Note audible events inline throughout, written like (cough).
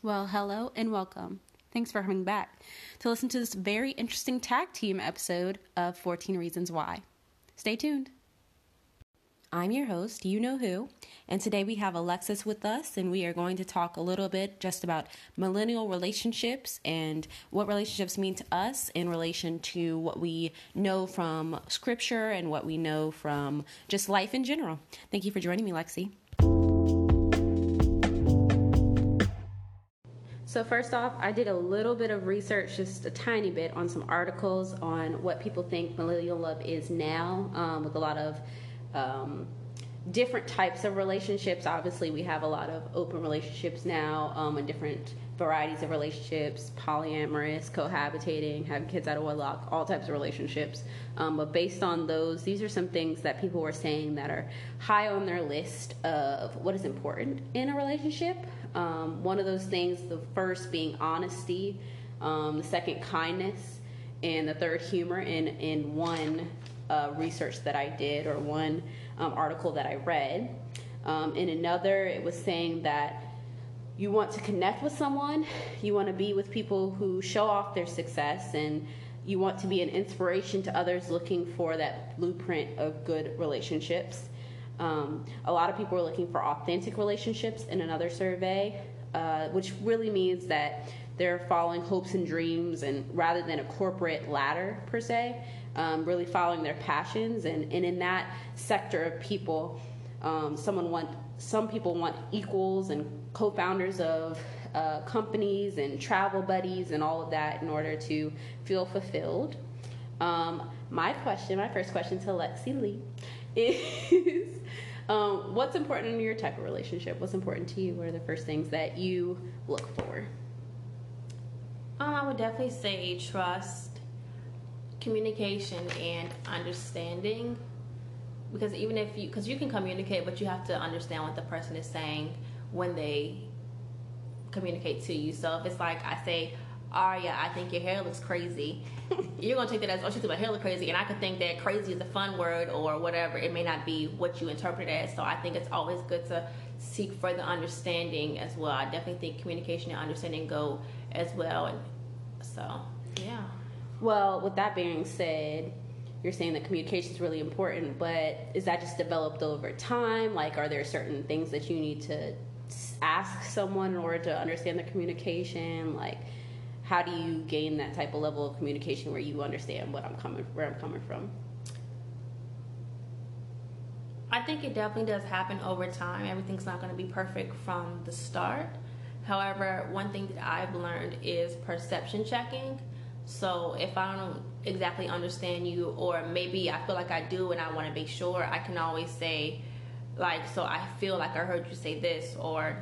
Well, hello and welcome. Thanks for coming back to listen to this very interesting tag team episode of 14 Reasons Why. Stay tuned. I'm your host, You Know Who, and today we have Alexis with us, and we are going to talk a little bit just about millennial relationships and what relationships mean to us in relation to what we know from scripture and what we know from just life in general. Thank you for joining me, Lexi. So, first off, I did a little bit of research, just a tiny bit, on some articles on what people think millennial love is now, um, with a lot of um, different types of relationships. Obviously, we have a lot of open relationships now, um, and different varieties of relationships, polyamorous, cohabitating, having kids out of wedlock, all types of relationships. Um, but based on those, these are some things that people were saying that are high on their list of what is important in a relationship. Um, one of those things, the first being honesty, um, the second kindness, and the third humor. In in one uh, research that I did or one um, article that I read. Um, in another, it was saying that you want to connect with someone, you want to be with people who show off their success, and you want to be an inspiration to others looking for that blueprint of good relationships. Um, a lot of people are looking for authentic relationships in another survey, uh, which really means that they're following hopes and dreams and rather than a corporate ladder per se um, really following their passions. And, and in that sector of people, um, someone want some people want equals and co-founders of uh, companies and travel buddies and all of that in order to feel fulfilled. Um, my question, my first question to Lexi Lee, (laughs) is um, what's important in your type of relationship? What's important to you? What are the first things that you look for? Um, I would definitely say trust communication and understanding because even if you because you can communicate but you have to understand what the person is saying when they communicate to you so if it's like i say Aria, I think your hair looks crazy. (laughs) You're gonna take that as, oh, she thinks my hair looks crazy, and I could think that crazy is a fun word or whatever. It may not be what you interpret it as. So I think it's always good to seek further understanding as well. I definitely think communication and understanding go as well. And so, yeah. Well, with that being said, you're saying that communication is really important, but is that just developed over time? Like, are there certain things that you need to ask someone in order to understand the communication? Like, how do you gain that type of level of communication where you understand what I'm coming, where I'm coming from? I think it definitely does happen over time. Everything's not going to be perfect from the start. However, one thing that I've learned is perception checking. So if I don't exactly understand you, or maybe I feel like I do and I want to be sure, I can always say, like, so I feel like I heard you say this, or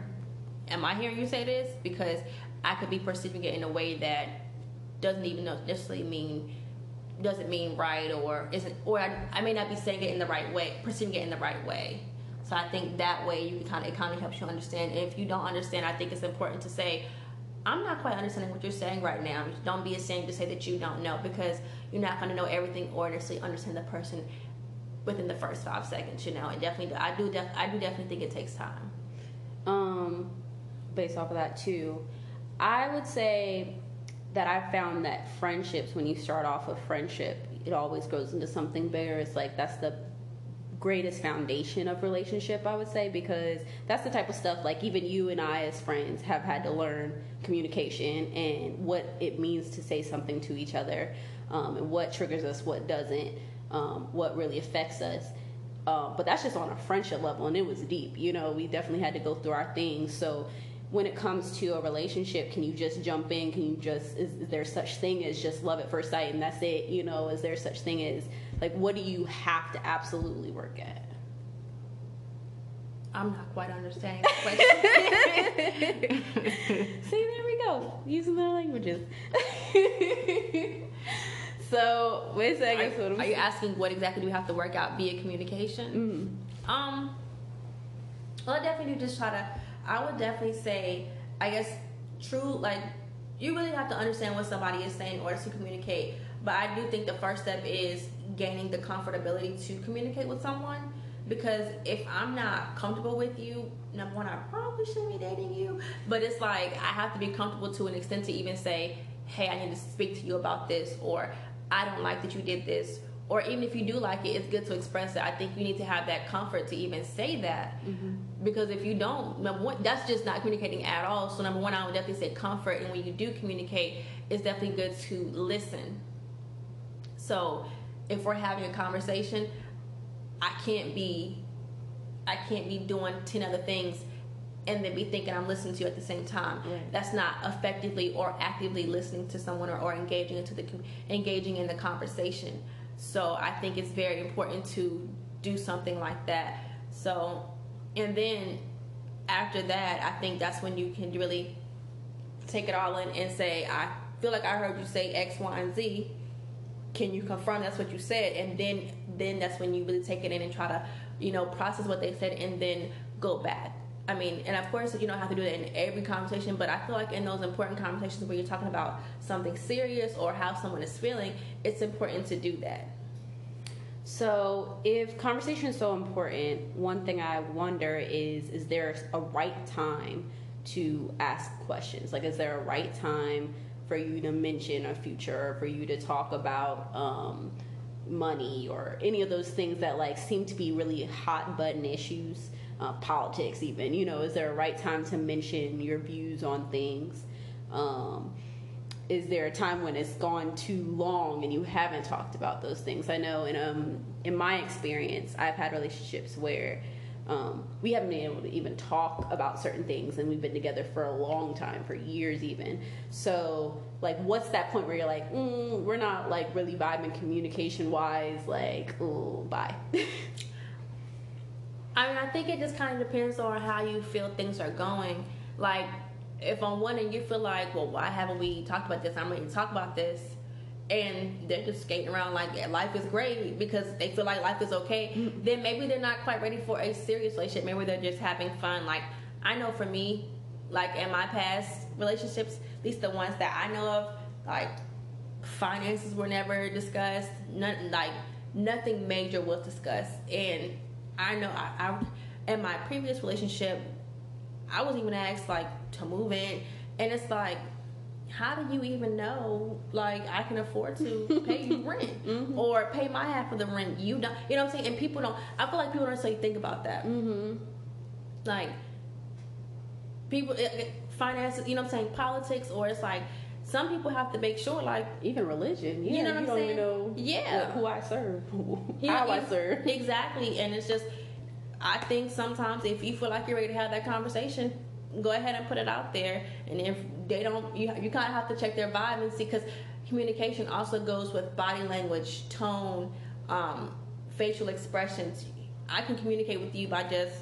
am I hearing you say this? Because I could be perceiving it in a way that doesn't even necessarily mean doesn't mean right or isn't or I, I, may not be saying it in the right way perceiving it in the right way so i think that way you can kind of it kind of helps you understand if you don't understand i think it's important to say I'm not quite understanding what you're saying right now. Don't be ashamed to say that you don't know because you're not going to know everything or necessarily understand the person within the first five seconds. You know, and definitely, I do, def- I do definitely think it takes time. Um, based off of that too, I would say that I found that friendships, when you start off a friendship, it always grows into something bigger. It's like that's the greatest foundation of relationship i would say because that's the type of stuff like even you and i as friends have had to learn communication and what it means to say something to each other um, and what triggers us what doesn't um, what really affects us. Um, but that's just on a friendship level and it was deep you know? We definitely had to go through our things. So when it comes to a relationship can you just jump in? Can you just is, is, there such thing as just love at first sight and that's it? You know is there such thing as like what do you have to absolutely work at? I'm not quite understanding the question. (laughs) See there we go. Using their languages. (laughs) So wait a second. Are, are you asking what exactly do we have to work out via communication? Mm-hmm. um well i definitely do just try to I would definitely say, I guess, true, like, you really have to understand what somebody is saying in order to communicate. But I do think the first step is gaining the comfortability to communicate with someone. because if I'm not comfortable with you, number one, I probably shouldn't be dating you. But it's like I have to be comfortable to an extent to even say, hey, I need to speak to you about this, or I don't like that you did this. Or even if you do like it, it's good to express it. I think you need to have that comfort to even say that. Mm-hmm. Because if you don't, number one, that's just not communicating at all. So, number one, I would definitely say comfort. And when you do communicate, it's definitely good to listen. So, if we're having a conversation, I can't be I can't be doing 10 other things and then be thinking I'm listening to you at the same time. Right. That's not effectively or actively listening to someone or, or engaging into the engaging in the conversation. So I think it's very important to do something like that. So and then after that, I think that's when you can really take it all in and say, I feel like I heard you say X, Y, and Z. Can you confirm that's what you said? And then then that's when you really take it in and try to, you know, process what they said and then go back. I mean, and of course, you don't have to do that in every conversation, but I feel like in those important conversations where you're talking about something serious or how someone is feeling, it's important to do that. So, if conversation is so important, one thing I wonder is is there a right time to ask questions? Like, is there a right time for you to mention a future, or for you to talk about, um, money or any of those things that like seem to be really hot button issues uh, politics even you know is there a right time to mention your views on things um, is there a time when it's gone too long and you haven't talked about those things i know in um in my experience i've had relationships where um, we haven't been able to even talk about certain things, and we've been together for a long time, for years even. So, like, what's that point where you're like, mm, we're not like really vibing communication wise? Like, oh, bye. (laughs) I mean, I think it just kind of depends on how you feel things are going. Like, if on one end you feel like, well, why haven't we talked about this? I'm ready to talk about this and they're just skating around like life is great because they feel like life is okay, mm-hmm. then maybe they're not quite ready for a serious relationship. Maybe they're just having fun. Like I know for me, like in my past relationships, at least the ones that I know of, like finances were never discussed. Nothing like nothing major was discussed. And I know I, I in my previous relationship, I was even asked like to move in, and it's like how do you even know like I can afford to (laughs) pay you rent mm-hmm. or pay my half of the rent? You don't, you know what I'm saying? And people don't. I feel like people don't necessarily think about that. Mm-hmm. Like people, it, it, finances. You know what I'm saying? Politics, or it's like some people have to make sure, like even religion. Yeah, you know what I'm saying? know yeah, who I serve, (laughs) how I serve. Exactly, and it's just. I think sometimes if you feel like you're ready to have that conversation, go ahead and put it out there. And if they don't, you, you kind of have to check their vibe and see because communication also goes with body language, tone, um, facial expressions. I can communicate with you by just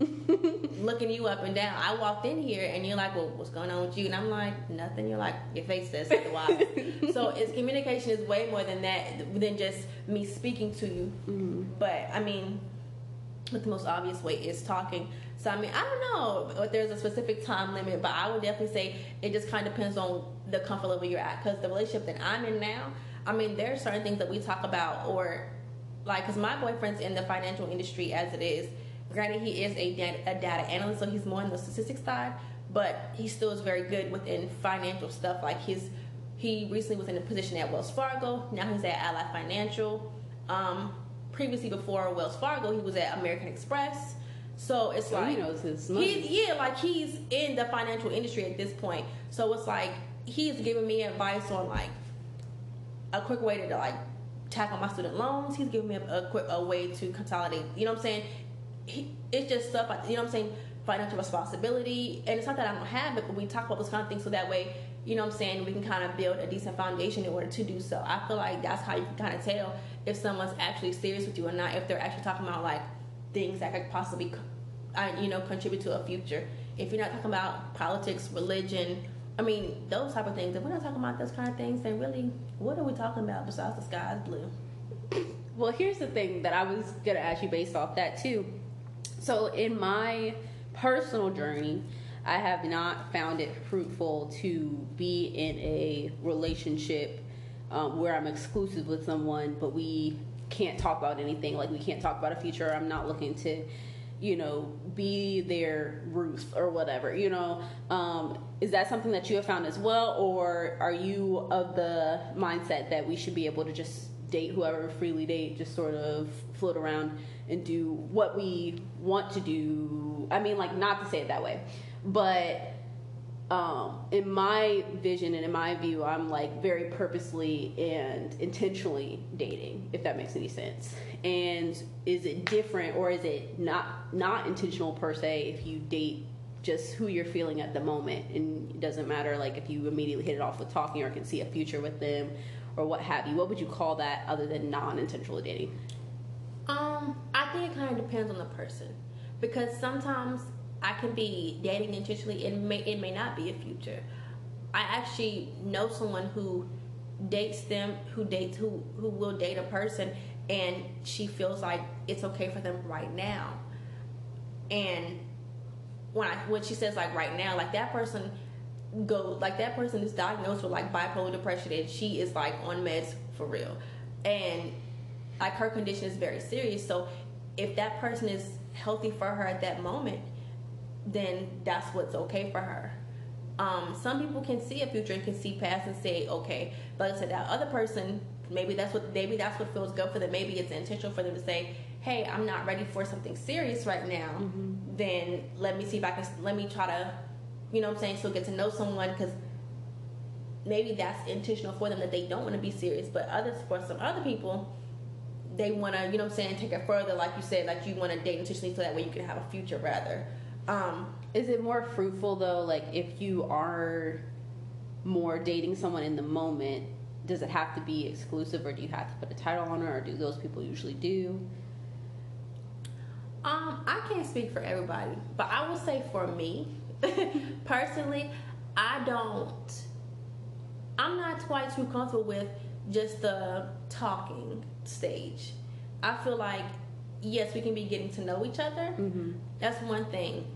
(laughs) looking you up and down. I walked in here and you're like, "Well, what's going on with you?" And I'm like, "Nothing." You're like, "Your face says otherwise." (laughs) so, it's communication is way more than that than just me speaking to you. Mm-hmm. But I mean, but the most obvious way is talking. So I mean, I don't know if there's a specific time limit, but I would definitely say it just kind of depends on the comfort level you're at. Because the relationship that I'm in now, I mean, there are certain things that we talk about, or like, because my boyfriend's in the financial industry as it is. Granted, he is a data, a data analyst, so he's more on the statistics side, but he still is very good within financial stuff. Like his, he recently was in a position at Wells Fargo. Now he's at Ally Financial. Um, previously, before Wells Fargo, he was at American Express. So it's so like he knows his money. He's, yeah, like he's in the financial industry at this point. So it's like he's giving me advice on like a quick way to like tackle my student loans. He's giving me a, a quick a way to consolidate. You know what I'm saying? He, it's just stuff like you know what I'm saying. Financial responsibility, and it's not that I don't have it, but we talk about those kind of things so that way, you know what I'm saying, we can kind of build a decent foundation in order to do so. I feel like that's how you can kind of tell if someone's actually serious with you or not, if they're actually talking about like things that could possibly, you know, contribute to a future. If you're not talking about politics, religion, I mean, those type of things. If we're not talking about those kind of things, then really, what are we talking about besides the sky is blue? (laughs) Well, here's the thing that I was gonna ask you based off that too. So, in my personal journey, I have not found it fruitful to be in a relationship um, where I'm exclusive with someone, but we can't talk about anything. Like we can't talk about a future. I'm not looking to, you know, be their Ruth or whatever. You know, um, is that something that you have found as well, or are you of the mindset that we should be able to just date whoever, freely date, just sort of float around and do what we want to do? I mean, like not to say it that way, but um, in my vision and in my view, I'm like very purposely and intentionally dating, if that makes any sense. And is it different or is it not not intentional per se if you date just who you're feeling at the moment and it doesn't matter like if you immediately hit it off with talking or can see a future with them or what have you. What would you call that other than non-intentional dating? Um, I think it kind of depends on the person because sometimes I can be dating intentionally. It may it may not be a future. I actually know someone who dates them, who dates who who will date a person, and she feels like it's okay for them right now. And when I when she says like right now, like that person go like that person is diagnosed with like bipolar depression and she is like on meds for real, and like her condition is very serious. So if that person is healthy for her at that moment then that's what's okay for her. Um, some people can see a future and can see past and say, okay, but said, that other person, maybe that's what maybe that's what feels good for them. Maybe it's intentional for them to say, hey, I'm not ready for something serious right now. Mm-hmm. Then let me see if I can let me try to, you know, what I'm saying, so get to know someone because maybe that's intentional for them that they don't want to be serious. But others, for some other people, they want to, you know, what I'm saying, take it further. Like you said, like you want to date intentionally so that way you can have a future rather. Um, is it more fruitful though? Like if you are more dating someone in the moment, does it have to be exclusive, or do you have to put a title on it, or do those people usually do? Um, I can't speak for everybody, but I will say for me, (laughs) personally, I don't. I'm not quite too comfortable with just the talking stage. I feel like yes, we can be getting to know each other. Mm-hmm. That's one thing.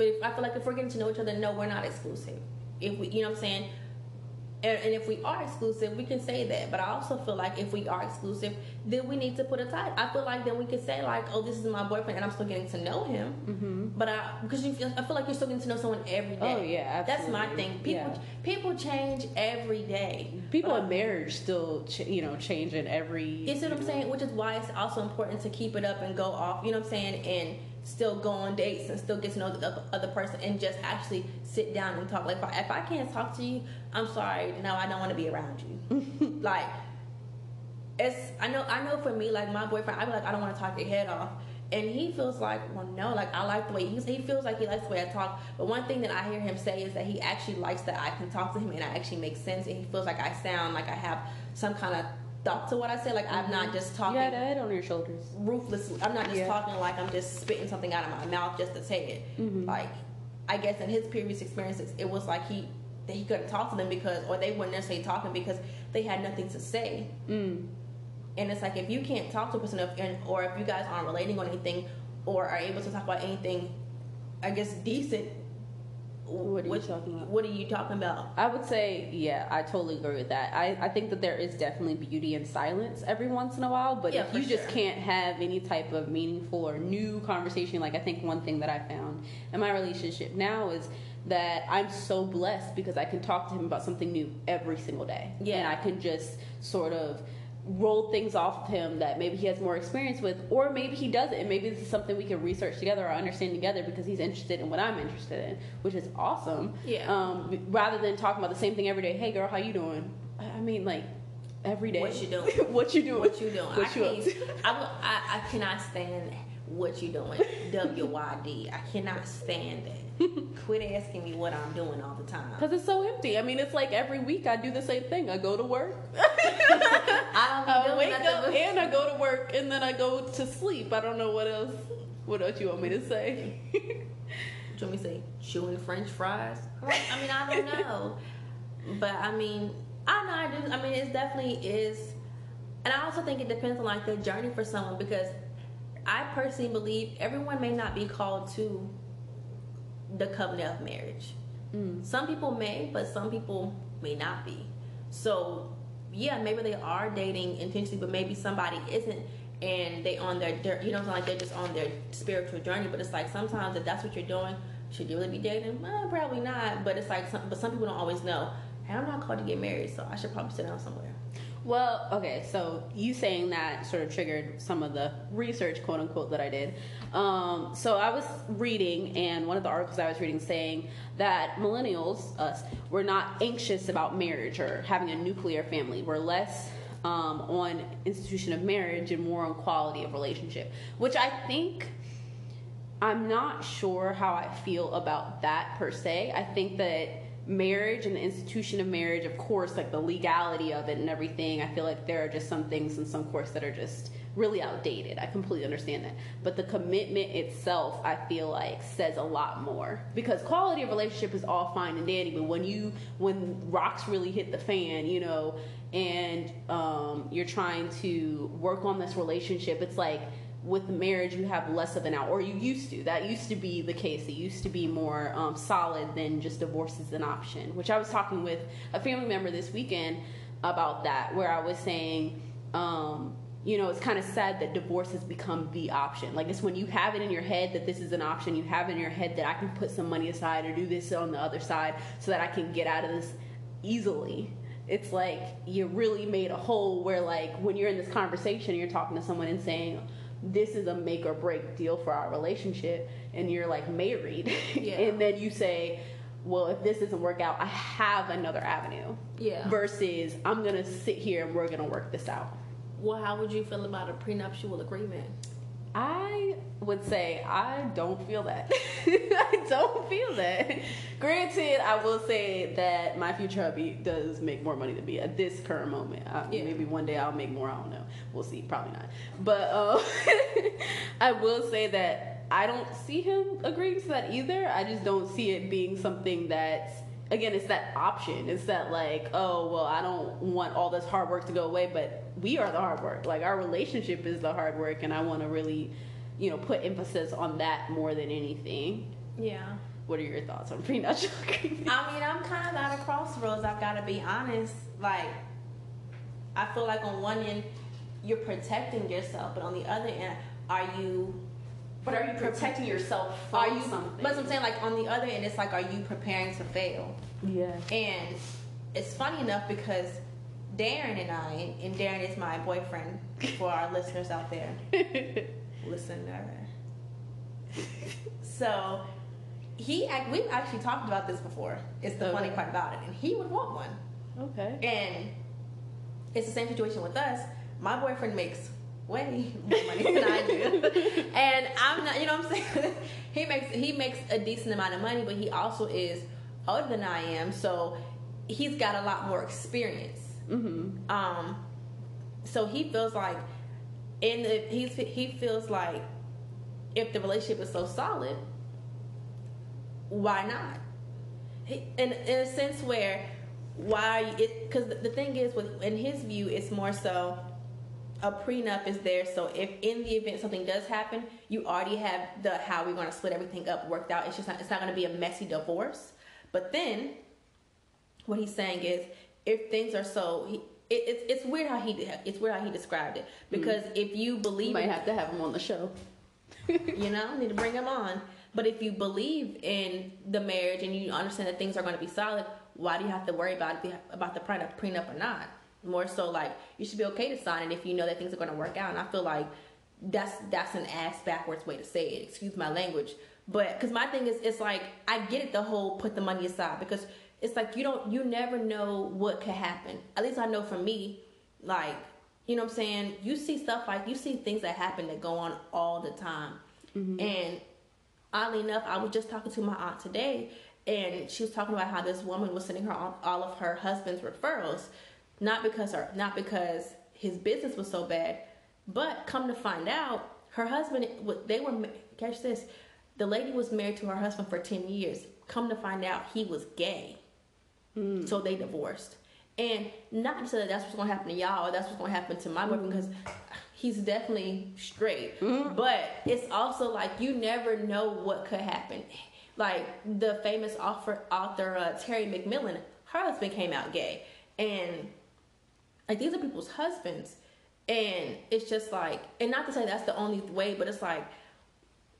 But if, I feel like if we're getting to know each other, no, we're not exclusive. If we, you know what I'm saying? And, and, if we are exclusive, we can say that. But I also feel like if we are exclusive, then we need to put a title. I feel like then we could say like, "Oh, this is my boyfriend," and I'm still getting to know him. Mm-hmm. But I, because you feel, I feel like you're still getting to know someone every day. Oh yeah, absolutely. That's my thing. People, yeah. people change every day. People in marriage still, ch- you know, changing every. You see what I'm saying? Which is why it's also important to keep it up and go off. You know what I'm saying? And still go on dates and still get to know the other person and just actually sit down and talk. Like if I, if I can't talk to you, I'm sorry. No, I don't want to be around you. (laughs) like it's I know I know for me like my boyfriend, I be like I don't want to talk your head off. And he feels like, well, no, like I like the way he, he feels like he likes the way I talk. But one thing that I hear him say is that he actually likes that I can talk to him and I actually make sense. And he feels like I sound like I have some kind of thought to what I say. Like mm-hmm. I'm not mm-hmm. just talking. You had a head on your shoulders. Ruthlessly. I'm not just yeah. talking like I'm just spitting something out of my mouth just to say it. Mm-hmm. Like I guess in his previous experiences, it was like he that he couldn't talk to them because, or they weren't necessarily talking because they had nothing to say. Mm. And it's like if you can't talk to a person, and, or if you guys aren't relating on anything, or are able to talk about anything, I guess decent what are what, you talking about? What are you talking about? I would say, yeah, I totally agree with that. I, I think that there is definitely beauty in silence every once in a while, but yeah, if you sure. just can't have any type of meaningful or new conversation, like I think one thing that I found in my relationship now is that I'm so blessed because I can talk to him about something new every single day. Yeah. And I can just sort of roll things off of him that maybe he has more experience with, or maybe he doesn't, and maybe this is something we can research together or understand together because he's interested in what I'm interested in, which is awesome. Yeah. Um, rather than talking about the same thing every day. Hey, girl, how you doing? I mean, like every day. What you doing? (laughs) what you doing? What you doing? What I you to? I, I, I cannot stand what you doing. (laughs) W Y D. I cannot stand it. (laughs) Quit asking me what I'm doing all the time. Because it's so empty. I mean, it's like every week I do the same thing. I go to work. I, I wake up and I go to work and then I go to sleep. I don't know what else. What else you want me to say? (laughs) what you want me to say? Chewing French fries? I mean, I don't (laughs) know. but I mean, I know I do. I mean, it definitely is. And I also think it depends on like the journey for someone because I personally believe everyone may not be called to the covenant of marriage. Mm. Some people may, but some people may not be. So yeah, maybe they are dating intentionally, but maybe somebody isn't, and they on their, you know, like they're just on their spiritual journey. But it's like sometimes if that's what you're doing, should you really be dating? Well, probably not. But it's like, some, but some people don't always know. Hey, I'm not called to get married, so I should probably sit down somewhere. Well, okay, so you saying that sort of triggered some of the research, quote unquote, that I did. Um, so I was reading, and one of the articles I was reading saying that millennials, us, we're not anxious about marriage or having a nuclear family. We're less um, on institution of marriage and more on quality of relationship, which I think. I'm not sure how I feel about that per se. I think that marriage and the institution of marriage, of course, like the legality of it and everything, I feel like there are just some things in some courts that are just really outdated. I completely understand that. But the commitment itself, I feel like, says a lot more. Because quality of relationship is all fine and dandy, but when you when rocks really hit the fan, you know, and um, you're trying to work on this relationship, it's like with marriage you have less of an out or you used to. That used to be the case. It used to be more um, solid than just divorce is an option which i was talking with a family member this weekend about that where i was saying um, you know it's kind of sad that divorce has become the option. Like it's when you have it in your head that this is an option you have in your head that i can put some money aside or do this on the other side so that i can get out of this easily. It's like you really made a hole where like when you're in this conversation you're talking to someone and saying this is a make or break deal for our relationship and you're like married. (laughs) Yeah. and then you say well if this doesn't work out i have another avenue. Yeah. Versus i'm gonna sit here and we're gonna work this out. Well how would you feel about a prenuptial agreement I would say I don't feel that. (laughs) I don't feel that. Granted, I will say that my future hubby does make more money than me at this current moment. Uh, yeah. Maybe one day I'll make more. I don't know. We'll see. Probably not. But uh, (laughs) I will say that I don't see him agreeing to that either. I just don't see it being something that's again, it's that option. It's that like, oh well, I don't want all this hard work to go away, but we are the hard work. Like our relationship is the hard work, and I want to really, you know, put emphasis on that more than anything. Yeah. What are your thoughts on prenuptial agreement? I mean, I'm kind of at a crossroads. I've got to be honest. Like, I feel like on one end, you're protecting yourself, but on the other end, are you but are you protecting yourself from are you, something? But I'm saying, like on the other end, it's like, are you preparing to fail? Yeah. And it's funny enough because Darren and I, and Darren is my boyfriend for our listeners out there. (laughs) Listener. so he, we've actually talked about this before. It's the okay. funny part about it, and he would want one. Okay. And it's the same situation with us. My boyfriend makes way more money than I do, (laughs) and I'm not. You know what I'm saying? (laughs) he makes he makes a decent amount of money, but he also is older than I am, so he's got a lot more experience. Mm-hmm. Um, so he feels like, in the he's he feels like, if the relationship is so solid, why not? He, in in a sense where why it because the thing is with in his view it's more so a prenup is there so if in the event something does happen you already have the how we're going to split everything up worked out. It's just not it's not going to be a messy divorce. But then what he's saying is if things are so he, it, it's it's weird how he it's weird how he described it. Because mm. if you believe you might have to have him on the show. (laughs) You know need to bring him on. But if you believe in the marriage and you understand that things are going to be solid why do you have to worry about it, about the prenup prenup or not more so like you should be okay to sign it if you know that things are going to work out. And I feel like that's that's an ass backwards way to say it. Excuse my language, but because my thing is, it's like I get it. The whole put the money aside because it's like you don't you never know what could happen. At least I know for me, like you know what I'm saying. You see stuff like you see things that happen that go on all the time, mm-hmm. and oddly enough, I was just talking to my aunt today, and she was talking about how this woman was sending her all of her husband's referrals not because her not because his business was so bad, but come to find out, her husband they were catch this, the lady was married to her husband for ten years. Come to find out, he was gay, mm. so they divorced. And not to say that that's what's gonna happen to y'all or that's what's gonna happen to my boyfriend because he's definitely straight. Mm. But it's also like you never know what could happen. Like the famous author, author uh, Terry McMillan, her husband came out gay, and like these are people's husbands, and it's just like, and not to say that's the only way, but it's like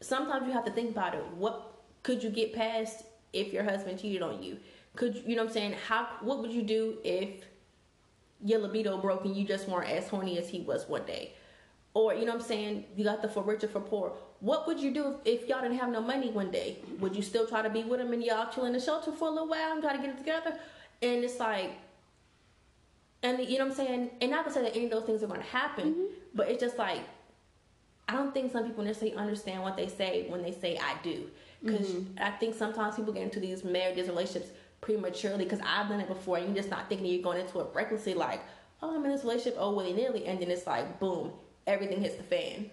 sometimes you have to think about it. What could you get past if your husband cheated on you? Could you know what I'm saying? How what would you do if your libido broke and you just weren't as horny as he was one day? Or you know what I'm saying? You got the for richer for poor. What would you do if, if y'all didn't have no money one day? Would you still try to be with him and y'all chill in the shelter for a little while and try to get it together? And it's like, and you know what I'm saying? And not to say that any of those things are going to happen, mm-hmm. but it's just like I don't think some people necessarily understand what they say when they say I do. Because mm-hmm. I think sometimes people get into these marriages, relationships prematurely. Because I've done it before, and you're just not thinking you're going into it recklessly, like, oh, I'm in this relationship, oh, willy nilly. And then it's like, boom, everything hits the fan.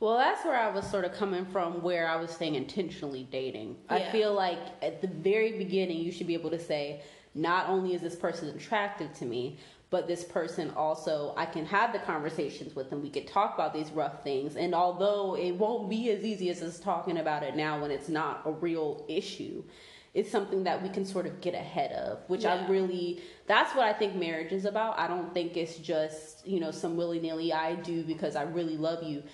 Well, that's where I was sort of coming from, where I was saying intentionally dating. Yeah. I feel like at the very beginning, you should be able to say, not only is this person attractive to me, but this person also I can have the conversations with them. We could talk about these rough things, and although it won't be as easy as us talking about it now when it's not a real issue, it's something that we can sort of get ahead of. Which yeah. I really that's what I think marriage is about. I don't think it's just you know some willy nilly I do because I really love you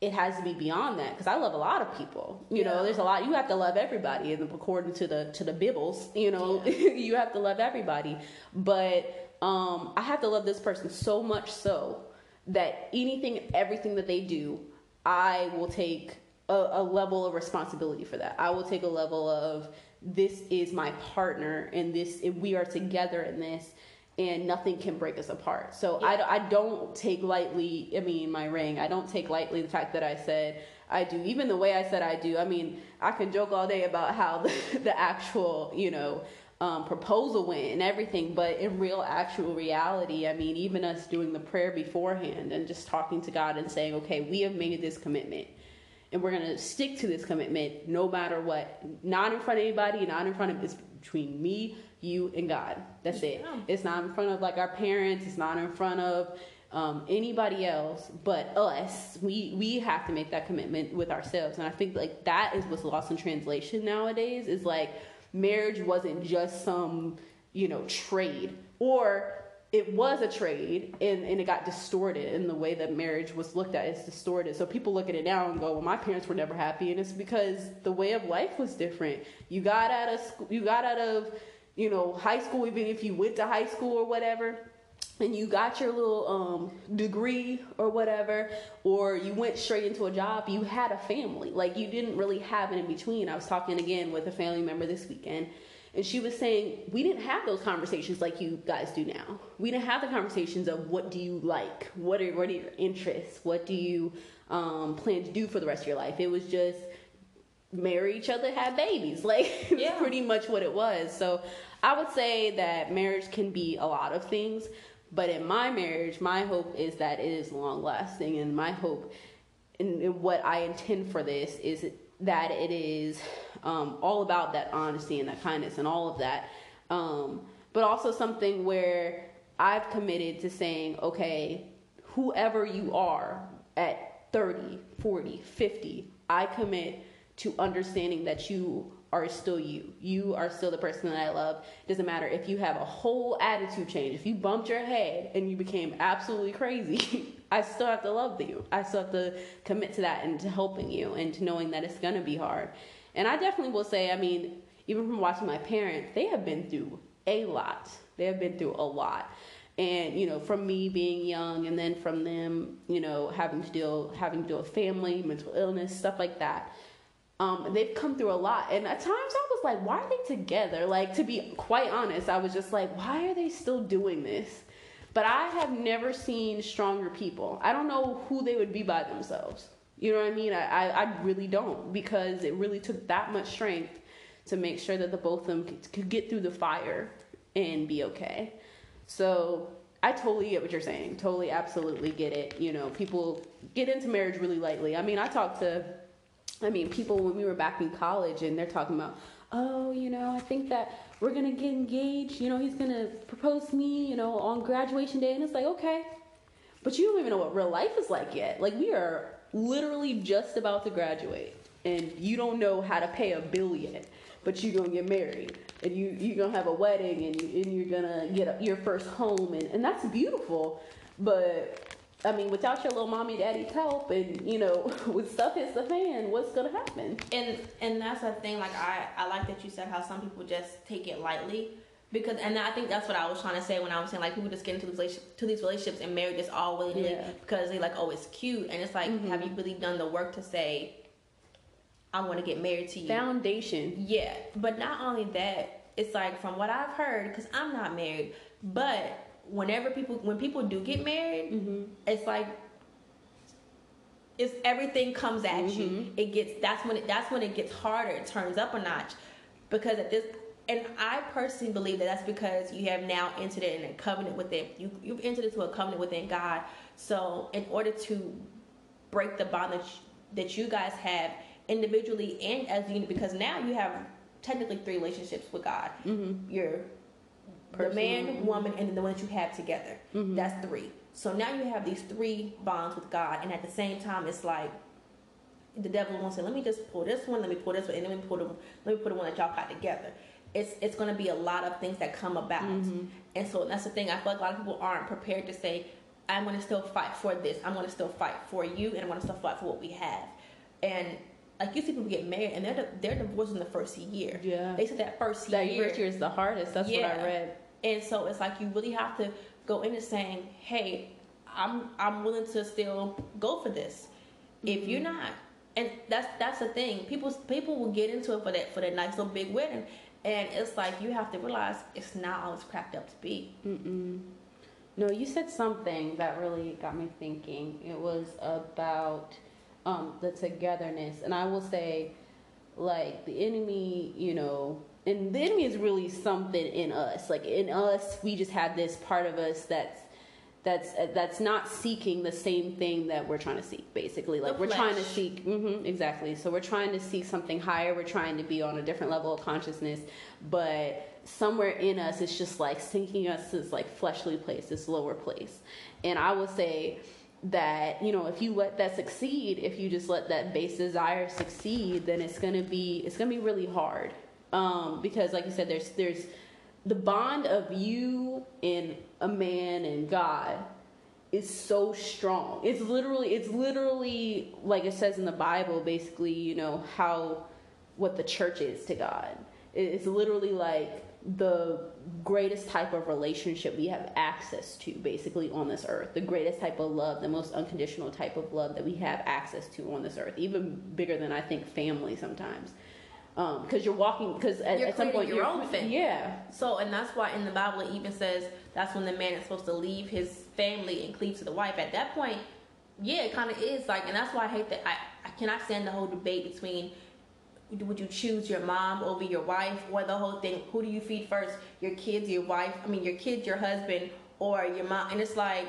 it has to be beyond that because I love a lot of people. You yeah. know, there's a lot you have to love everybody, and according to the to the Bibbles, you know, yeah. (laughs) you have to love everybody. But um, I have to love this person so much so that anything and everything that they do, I will take a, a level of responsibility for that. I will take a level of this is my partner, and this we are together in this and nothing can break us apart. So yeah. I, I don't take lightly, I mean, my ring, I don't take lightly the fact that I said I do, even the way I said I do. I mean, I can joke all day about how (laughs) the, the actual, you know, um, proposal went and everything, but in real, actual reality, I mean, even us doing the prayer beforehand and just talking to God and saying, okay, we have made this commitment and we're going to stick to this commitment no matter what. Not in front of anybody, not in front of, it's between me, you, and God. That's it. Yeah. It's not in front of like our parents, it's not in front of um, anybody else but us. We we have to make that commitment with ourselves, and I think like that is what's lost in translation nowadays. Is like marriage wasn't just some, you know, trade or it was a trade and, and it got distorted in the way that marriage was looked at it's distorted so people look at it now and go well my parents were never happy and it's because the way of life was different you got out of school you got out of you know high school even if you went to high school or whatever and you got your little um, degree or whatever, or you went straight into a job, you had a family. Like you didn't really have it in between. I was talking again with a family member this weekend, and she was saying we didn't have those conversations like you guys do now. We didn't have the conversations of what do you like, what are what are your interests, what do you um, plan to do for the rest of your life. It was just marry each other, have babies. (laughs) Like yeah. pretty much what it was. So I would say that marriage can be a lot of things but in my marriage, my hope is that it is long lasting, and my hope and what I intend for this is that it is um, all about that honesty and that kindness and all of that. Um, but also something where I've committed to saying, okay, whoever you are at 30, 40, 50, I commit to understanding that you are still you. You are still the person that I love. It doesn't matter if you have a whole attitude change. If you bumped your head and you became absolutely crazy, (laughs) I still have to love you. I still have to commit to that and to helping you and to knowing that it's going to be hard. And I definitely will say, I mean, even from watching my parents, they have been through a lot. They have been through a lot. And, you know, from me being young and then from them, you know, having to deal having to deal with family, mental illness, stuff like that um, they've come through a lot. And at times I was like, why are they together? Like, to be quite honest, I was just like, why are they still doing this? But I have never seen stronger people. I don't know who they would be by themselves. You know what I mean? I, I, I really don't because it really took that much strength to make sure that the both of them could, could get through the fire and be okay. So I totally get what you're saying. Totally, absolutely get it. You know, people get into marriage really lightly. I mean, I talk to I mean, people when we were back in college and they're talking about, oh, you know, I think that we're gonna get engaged. You know, he's gonna propose to me, you know, on graduation day, and it's like, okay, but you don't even know what real life is like yet. Like we are literally just about to graduate, and you don't know how to pay a bill yet, but you're gonna get married. and you you're gonna have a wedding and, you, and you're gonna get a, your first home and, and that's beautiful but I mean, without your little mommy daddy's help, and you know, (laughs) when stuff hits the fan, what's gonna happen? And and that's the thing. Like I I like that you said how some people just take it lightly because and I think that's what I was trying to say when I was saying like people just get into these relationships, to these relationships and marry just all willingly Yeah. because they like oh it's cute and it's like have you mm-hmm. really done the work to say I want to get married to you? Foundation. Yeah, but not only that, it's like from what I've heard, because I'm not married, but whenever people, when people do get married, it's like it's everything comes at you. It gets that's when it that's when it gets harder. It turns up a notch because at this. And I personally believe that that's because you have now entered in a covenant with it. You you've entered into a covenant within God. So in order to break the bond that you, that you guys have individually and as a unit because now you have technically three relationships with God. Mm-hmm. You're the man, woman, and then the one that you have together. Mm-hmm. That's three. So now you have these three bonds with God, and at the same time, it's like the devil wants to say, "Let me just pull this one, let me pull this one, and then let me pull the let me put the one that y'all got together." It's it's going to be a lot of things that come about, mm-hmm. and so that's the thing. I feel like a lot of people aren't prepared to say, "I'm going to still fight for this. I'm going to still fight for you, and I'm going to still fight for what we have." And like you see people get married, and they're they're divorced in the first year. Yeah. they said that first That year. first year is the hardest. That's what I read. And so it's like you really have to go into saying, "Hey, I'm I'm willing to still go for this." If you're mm-hmm. not, and that's that's the thing. People people will get into it for that for that nice little big wedding, and it's like you have to realize it's not all it's cracked up to be. No, you said something that really got me thinking. It was about um, the togetherness, and I will say, like the enemy, you know, and the enemy is really something in us. Like in us, we just have this part of us that's that's uh, that's not seeking the same thing that we're trying to seek. Basically, like The we're trying to seek hmm exactly. So we're trying to seek something higher. We're trying to be on a different level of consciousness, but somewhere in us, it's just like sinking us to this like fleshly place, this lower place. And I would say that you know if you let that succeed, if you just let that base desire succeed, then it's gonna be it's gonna be really hard um, because, like you said, there's there's the bond of you and a man and God is so strong. It's literally it's literally like it says in the Bible basically, you know, how what the church is to God. It's literally like the greatest type of relationship we have access to basically on this earth. The greatest type of love, the most unconditional type of love that we have access to on this earth. Even bigger than I think family sometimes. Um, because you're walking, because at, at some point your you're own family. Yeah, So, and that's why in the Bible it even says that's when the man is supposed to leave his family and cleave to the wife. At that point, yeah, it kind of is like, and that's why I hate that. I, I cannot stand the whole debate between would you choose your mom over your wife or the whole thing who do you feed first your kids your wife i mean your kids your husband or your mom and it's like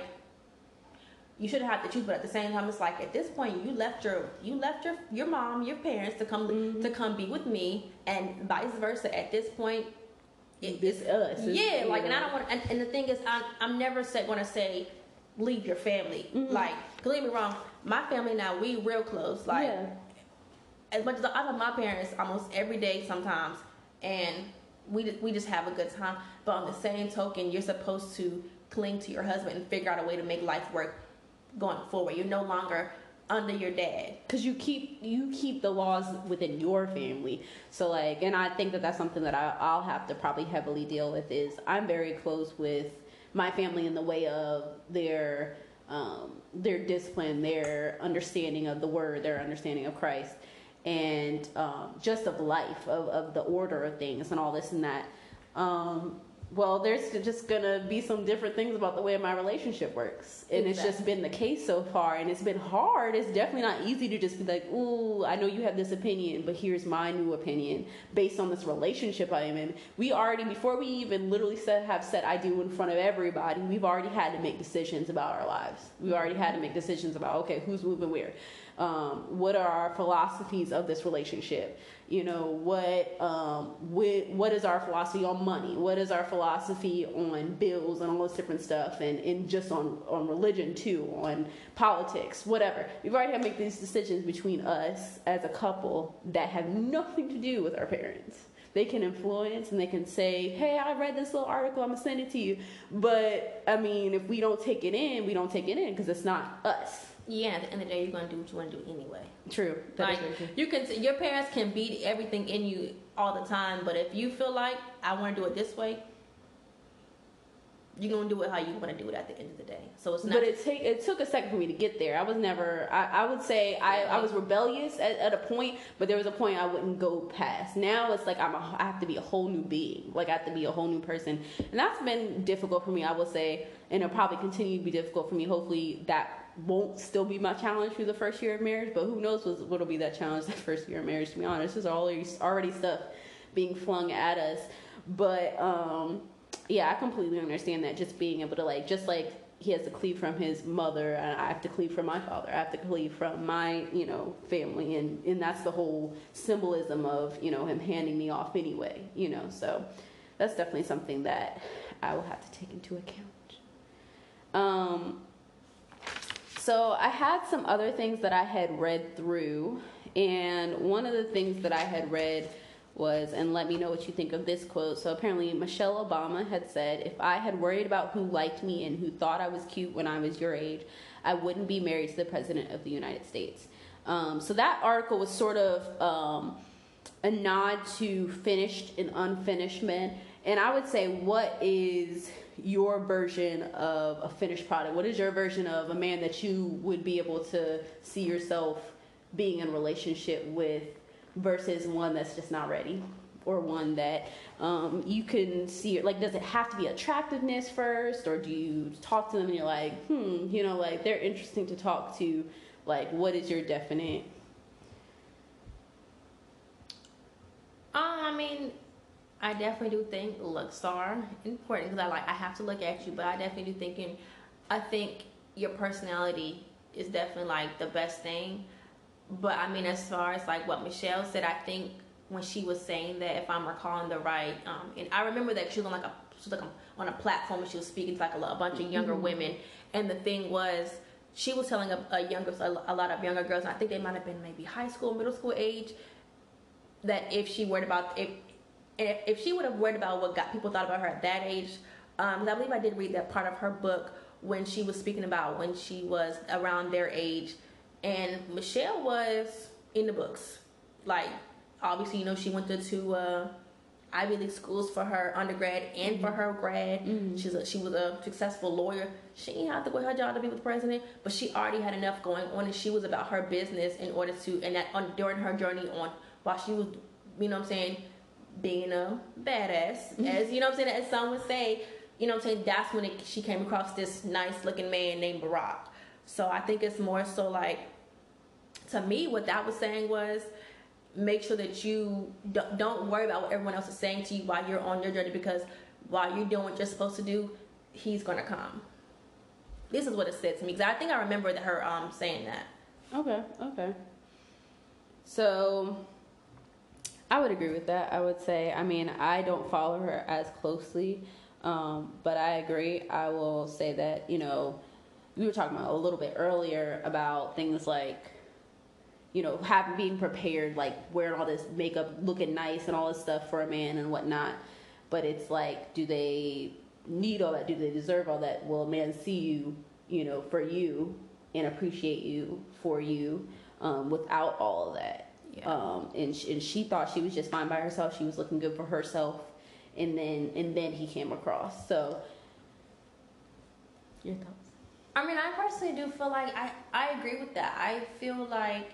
you shouldn't have to choose but at the same time it's like at this point you left your you left your your mom your parents to come to come be with me and vice versa at this point it, this us. It's- yeah, like, and I don't want. And, and the thing is, I'm I'm never going to say leave your family. Mm-hmm. Like, don't get me wrong, my family now we real close. Like, yeah. As much as I love my parents almost every day sometimes, and we we just have a good time. But on the same token, you're supposed to cling to your husband and figure out a way to make life work going forward. You're no longer under your dad. because you keep you keep the laws within your family so like and i think that that's something that I, i'll have to probably heavily deal with is i'm very close with my family in the way of their um, their discipline their understanding of the word their understanding of christ and um, just of life of, of the order of things and all this and that. Um, well there's just gonna be some different things about the way my relationship works. And it's just been the case so far and it's been hard. It's definitely not easy to just be like ooh i know you have this opinion but here's my new opinion based on this relationship i am in. We already before we even literally said have said i do in front of everybody we've already had to make decisions about our lives. We've already had to make decisions about okay who's moving where? Um, what are our philosophies of this relationship you know what um what, is our philosophy on money what is our philosophy on bills and all this different stuff and, and just on on religion too on politics whatever we've already had to make these decisions between us as a couple that have nothing to do with our parents they can influence and they can say, "Hey, I read this little article. I'm gonna send it to you." But I mean, if we don't take it in, we don't take it in because it's not us. Yeah, at the end of the day, you're gonna do what you want to do anyway. True. That like true. you can, your parents can beat everything in you all the time, but if you feel like I want to do it this way, you're gonna do it how you want to do it at the end of the day. So it's not. But it take it took a second for me to get there. I was never. I, I would say I, I was rebellious at, at a point, but there was a point I wouldn't go past. Now it's like I'm a, I have to be a whole new being. Like I have to be a whole new person, and that's been difficult for me. I will say, and it'll probably continue to be difficult for me. Hopefully that won't still be my challenge through the first year of marriage. But who knows what what'll be that challenge that first year of marriage? To be honest, there's already already stuff being flung at us. But um, yeah, I completely understand that. Just being able to like, just like he has to cleave from his mother, and I have to cleave from my father. I have to cleave from my, you know, family, and and that's the whole symbolism of you know him handing me off anyway. You know, so that's definitely something that I will have to take into account. Um. So I had some other things that I had read through, and one of the things that I had read was, and let me know what you think of this quote. So apparently, Michelle Obama had said, If I had worried about who liked me and who thought I was cute when I was your age, I wouldn't be married to the President of the United States. Um, so that article was sort of um, a nod to finished and unfinished men. And I would say, what is your version of a finished product? What is your version of a man that you would be able to see yourself being in relationship with versus one that's just not ready or one that um, you can see like does it have to be attractiveness first or do you talk to them and you're like hmm you know like they're interesting to talk to like what is your definite Um, I mean, I definitely do think looks are important because I like I have to look at you, but I definitely do thinking. I think your personality is definitely like the best thing. But I mean, as far as like what Michelle said, I think when she was saying that, if I'm recalling the right, um, and I remember that she was on like a she was like on a platform and she was speaking to like a, a bunch of younger women, and the thing was. She was telling a, a younger, a, a lot of younger girls, and I think they might have been maybe high school, middle school age, that if she worried about if if, if she would have worried about what got people thought about her at that age, um, 'cause I believe I did read that part of her book when she was speaking about when she was around their age, and Michelle was in the books. Like obviously, you know, she went to two uh, Ivy League schools for her undergrad and for her grad. She's a, she was a successful lawyer. She didn't have to quit her job to be with the president, but she already had enough going on, and she was about her business in order to and that on, during her journey on while she was, you know, what I'm saying, being a badass, as you know, what I'm saying, as some would say, you know, what I'm saying, that's when it, she came across this nice looking man named Barack. So I think it's more so like to me, what that was saying was make sure that you don't, don't worry about what everyone else is saying to you while you're on your journey because while you're doing what you're supposed to do, he's gonna come. This is what it said to me because I think I remember that her um saying that. Okay, okay. So I would agree with that. I would say, I mean, I don't follow her as closely, um, but I agree. I will say that, you know, we were talking about a little bit earlier about things like, you know, having being prepared, like wearing all this makeup, looking nice, and all this stuff for a man and whatnot. But it's like, do they need all that? Do they deserve all that? Will a man see you, you know, for you and appreciate you for you um, without all of that? Yeah. Um, and sh- and she thought she was just fine by herself. She was looking good for herself, and then and then he came across. So, your thoughts? I mean, I personally do feel like I, I agree with that. I feel like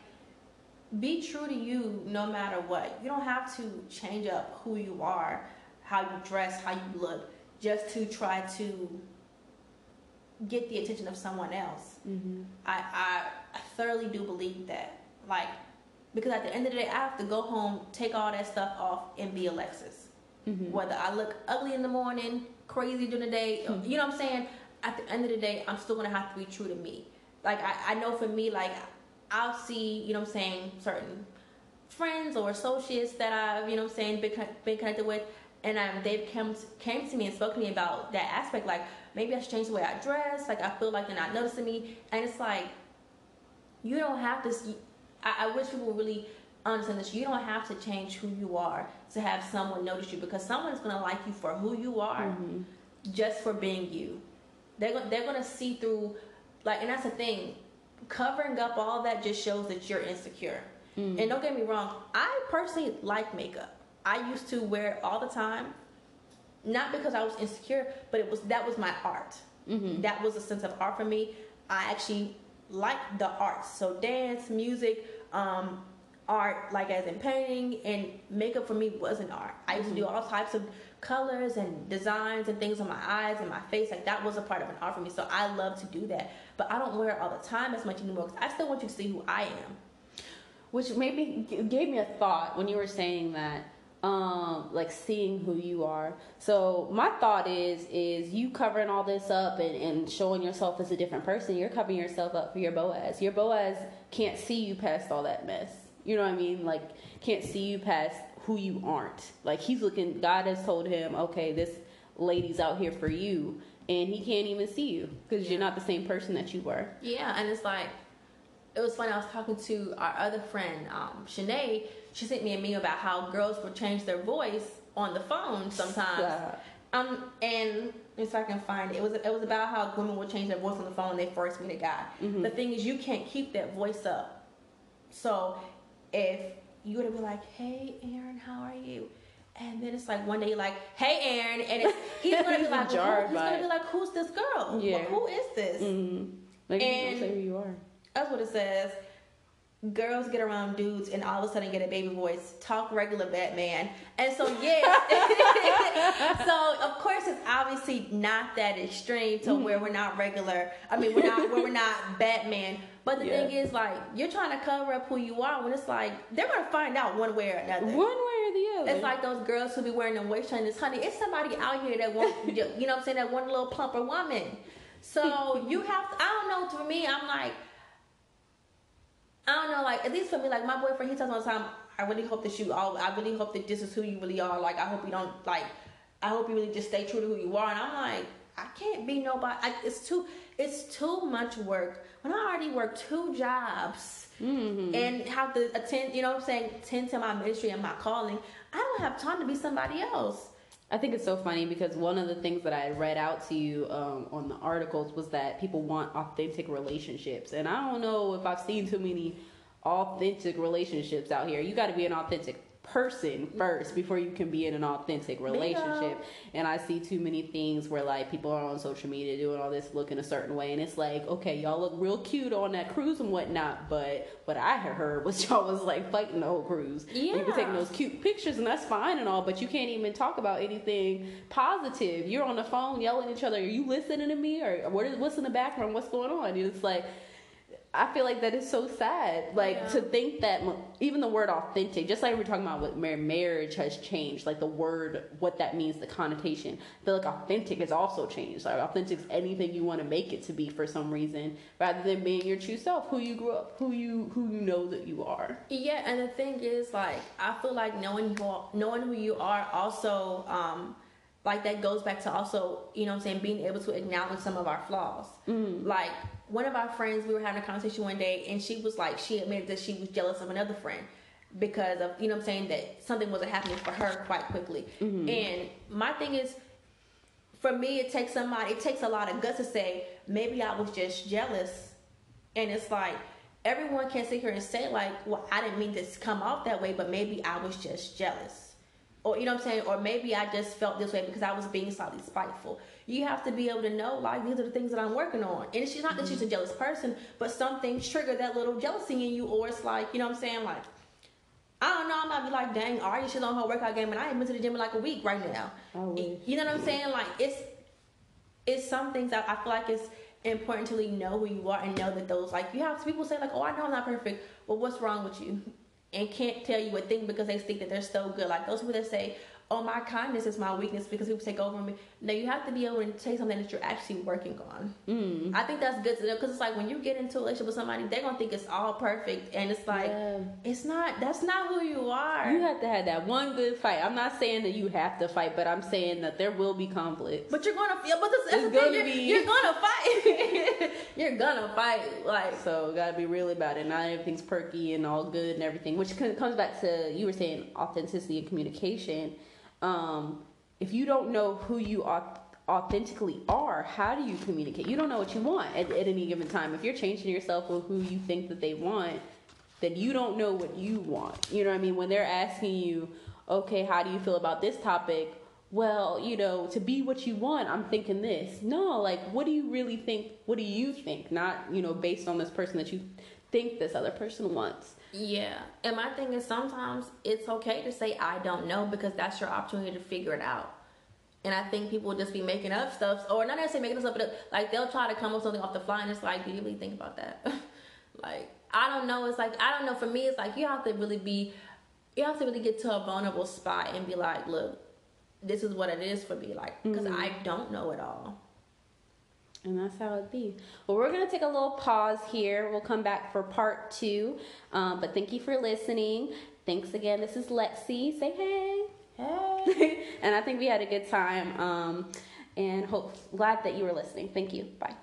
be true to you no matter what. You don't have to change up who you are, how you dress, how you look, just to try to get the attention of someone else. Mm-hmm. I, I, I thoroughly do believe that. Like, because at the end of the day, I have to go home, take all that stuff off, and be Alexis. Mm-hmm. Whether I look ugly in the morning, crazy during the day, you know what I'm saying? At the end of the day, I'm still gonna have to be true to me. Like I, I know for me, like I'll see, you know what I'm saying, certain friends or associates that I've, you know what I'm saying, been, been connected with, and um, they've come to, came to me and spoke to me about that aspect. Like maybe I should change the way I dress. Like I feel like they're not noticing me, and it's like you don't have to. I, I wish people really understand this. You don't have to change who you are to have someone notice you because someone's gonna like you for who you are, Mm-hmm. just for being you. They're go- they're gonna see through, like, and that's the thing. Covering up all that just shows that you're insecure. Mm-hmm. And don't get me wrong, I personally like makeup. I used to wear it all the time, not because I was insecure, but it was that was my art. Mm-hmm. That was a sense of art for me. I actually like the arts, so dance, music, um, art, like as in painting and makeup for me was an art. I used to do all types of colors and designs and things on my eyes and my face. Like that was a part of an art for me. So I love to do that, but I don't wear it all the time as much anymore because I still want you to see who I am. Which maybe gave me a thought when you were saying that, um, like seeing who you are. So my thought is, is you covering all this up and, and showing yourself as a different person. You're covering yourself up for your Boaz. Your Boaz can't see you past all that mess. You know what I mean? Like can't see you past who you aren't. Like he's looking. God has told him, okay, this lady's out here for you, and he can't even see you because you're not the same person that you were. Yeah, and it's like it was funny. I was talking to our other friend, um, Shanae. She sent me a meme about how girls would change their voice on the phone sometimes. Yeah. Um, and if I can find it, it was it was about how women would change their voice on the phone when they first meet a guy. The thing is, you can't keep that voice up. So if you would be like, "Hey, Aaron, how are you?" And then it's like one day you're like, "Hey, Aaron," and it's, (laughs) he's gonna be like, well, who, he's gonna be like, "Who's this girl? Yeah. Well, who is this?" Mm-hmm. Like you And- don't say who you are. That's what it says. Girls get around dudes and all of a sudden get a baby voice. Talk regular Batman. And so yeah. (laughs) so of course it's obviously not that extreme to where we're not regular. I mean we're not where we're not Batman. But the Yeah. thing is like you're trying to cover up who you are when it's like they're gonna find out one way or another. One way or the other. It's like those girls who be wearing them waist trainers, honey. It's somebody out here that want, (laughs) you know what I'm saying, that one little plumper woman. So (laughs) you have to, I don't know, for me, I'm like, I don't know, like, at least for me, like, my boyfriend, he tells me all the time, I really hope that you all, I really hope that this is who you really are. Like, I hope you don't, like, I hope you really just stay true to who you are. And I'm like, I can't be nobody. I, it's too, it's too much work. When I already work two jobs Mm-hmm. and have to attend, you know what I'm saying, attend to my ministry and my calling, I don't have time to be somebody else. I think it's so funny because one of the things that I read out to you um, on the articles was that people want authentic relationships, and I don't know if I've seen too many authentic relationships out here. You got to be an authentic person first before you can be in an authentic relationship. And I see too many things where like people are on social media doing all this looking a certain way, and it's like, okay, y'all look real cute on that cruise and whatnot, but what I had heard was (laughs) y'all was like fighting the whole cruise. Yeah. You were taking those cute pictures, and that's fine and all, but you can't even talk about anything positive. You're on the phone yelling at each other. Are you listening to me, or what is what's in the background? What's going on? And it's like. I feel like that is so sad. Like Yeah. to think that even the word authentic, just like we're talking about what marriage has changed, like the word, what that means, the connotation. I feel like authentic has also changed. Like authentic is anything you want to make it to be for some reason, rather than being your true self, who you grew up, who you who you know that you are. Yeah, and the thing is, like, I feel like knowing who, knowing who you are also, um, like that goes back to also, you know what I'm saying, being able to acknowledge some of our flaws. Mm-hmm. Like, one of our friends, we were having a conversation one day, and she was like, she admitted that she was jealous of another friend because of, you know what I'm saying, that something wasn't happening for her quite quickly. Mm-hmm. And my thing is, for me, it takes somebody, it takes a lot of guts to say, maybe I was just jealous. And it's like, everyone can sit here and say, like, well, I didn't mean to come off that way, but maybe I was just jealous. Or, you know what I'm saying? Or maybe I just felt this way because I was being slightly spiteful. You have to be able to know, like, these are the things that I'm working on. And she's not that mm-hmm. she's a jealous person, but some things trigger that little jealousy in you, or it's like, you know what I'm saying? Like, I don't know. I might be like, dang, Ari, she's on her workout game, and I ain't been to the gym in like a week right now. Oh, I. You know what I'm saying? Like, it's it's some things that I feel like it's important to really know who you are and know that those like you have people say like, oh, I know I'm not perfect. Well, what's wrong with you? And can't tell you a thing because they think that they're so good. Like those people that say, oh, my kindness is my weakness because people take over me. No, you have to be able to take something that you're actually working on. Mm. I think that's good to know because it's like when you get into a relationship with somebody, they're gonna think it's all perfect, and it's like Yeah. it's not. That's not who you are. You have to have that one good fight. I'm not saying that you have to fight, but I'm saying that there will be conflict. but you're gonna feel. But that's, that's It's the thing. gonna You're, be- you're gonna fight. (laughs) you're gonna fight. Like So gotta be real about it. Not everything's perky and all good and everything. Which comes back to you were saying authenticity and communication. Um, if you don't know who you au- authentically are, how do you communicate? You don't know what you want at, at any given time. If you're changing yourself or who you think that they want, then you don't know what you want. You know what I mean? When they're asking you, okay, how do you feel about this topic? Well, you know, to be what you want, I'm thinking this. No, like, what do you really think? What do you think? Not, you know, based on this person that you think this other person wants. Yeah. And my thing is sometimes it's okay to say I don't know because that's your opportunity to figure it out. And I think people will just be making up stuff or not necessarily making stuff, but uh, like they'll try to come up with something off the fly and it's like, do you really think about that? (laughs) like, I don't know. It's like, I don't know. For me, it's like you have to really be, you have to really get to a vulnerable spot and be like, look, this is what it is for me. Like, because mm-hmm. I don't know it all. And that's how it be. Well, we're going to take a little pause here. We'll come back for part two. Um, but thank you for listening. Thanks again. This is Lexi. Say hey. Hey. (laughs) and I think we had a good time. Um, and hope glad that you were listening. Thank you. Bye.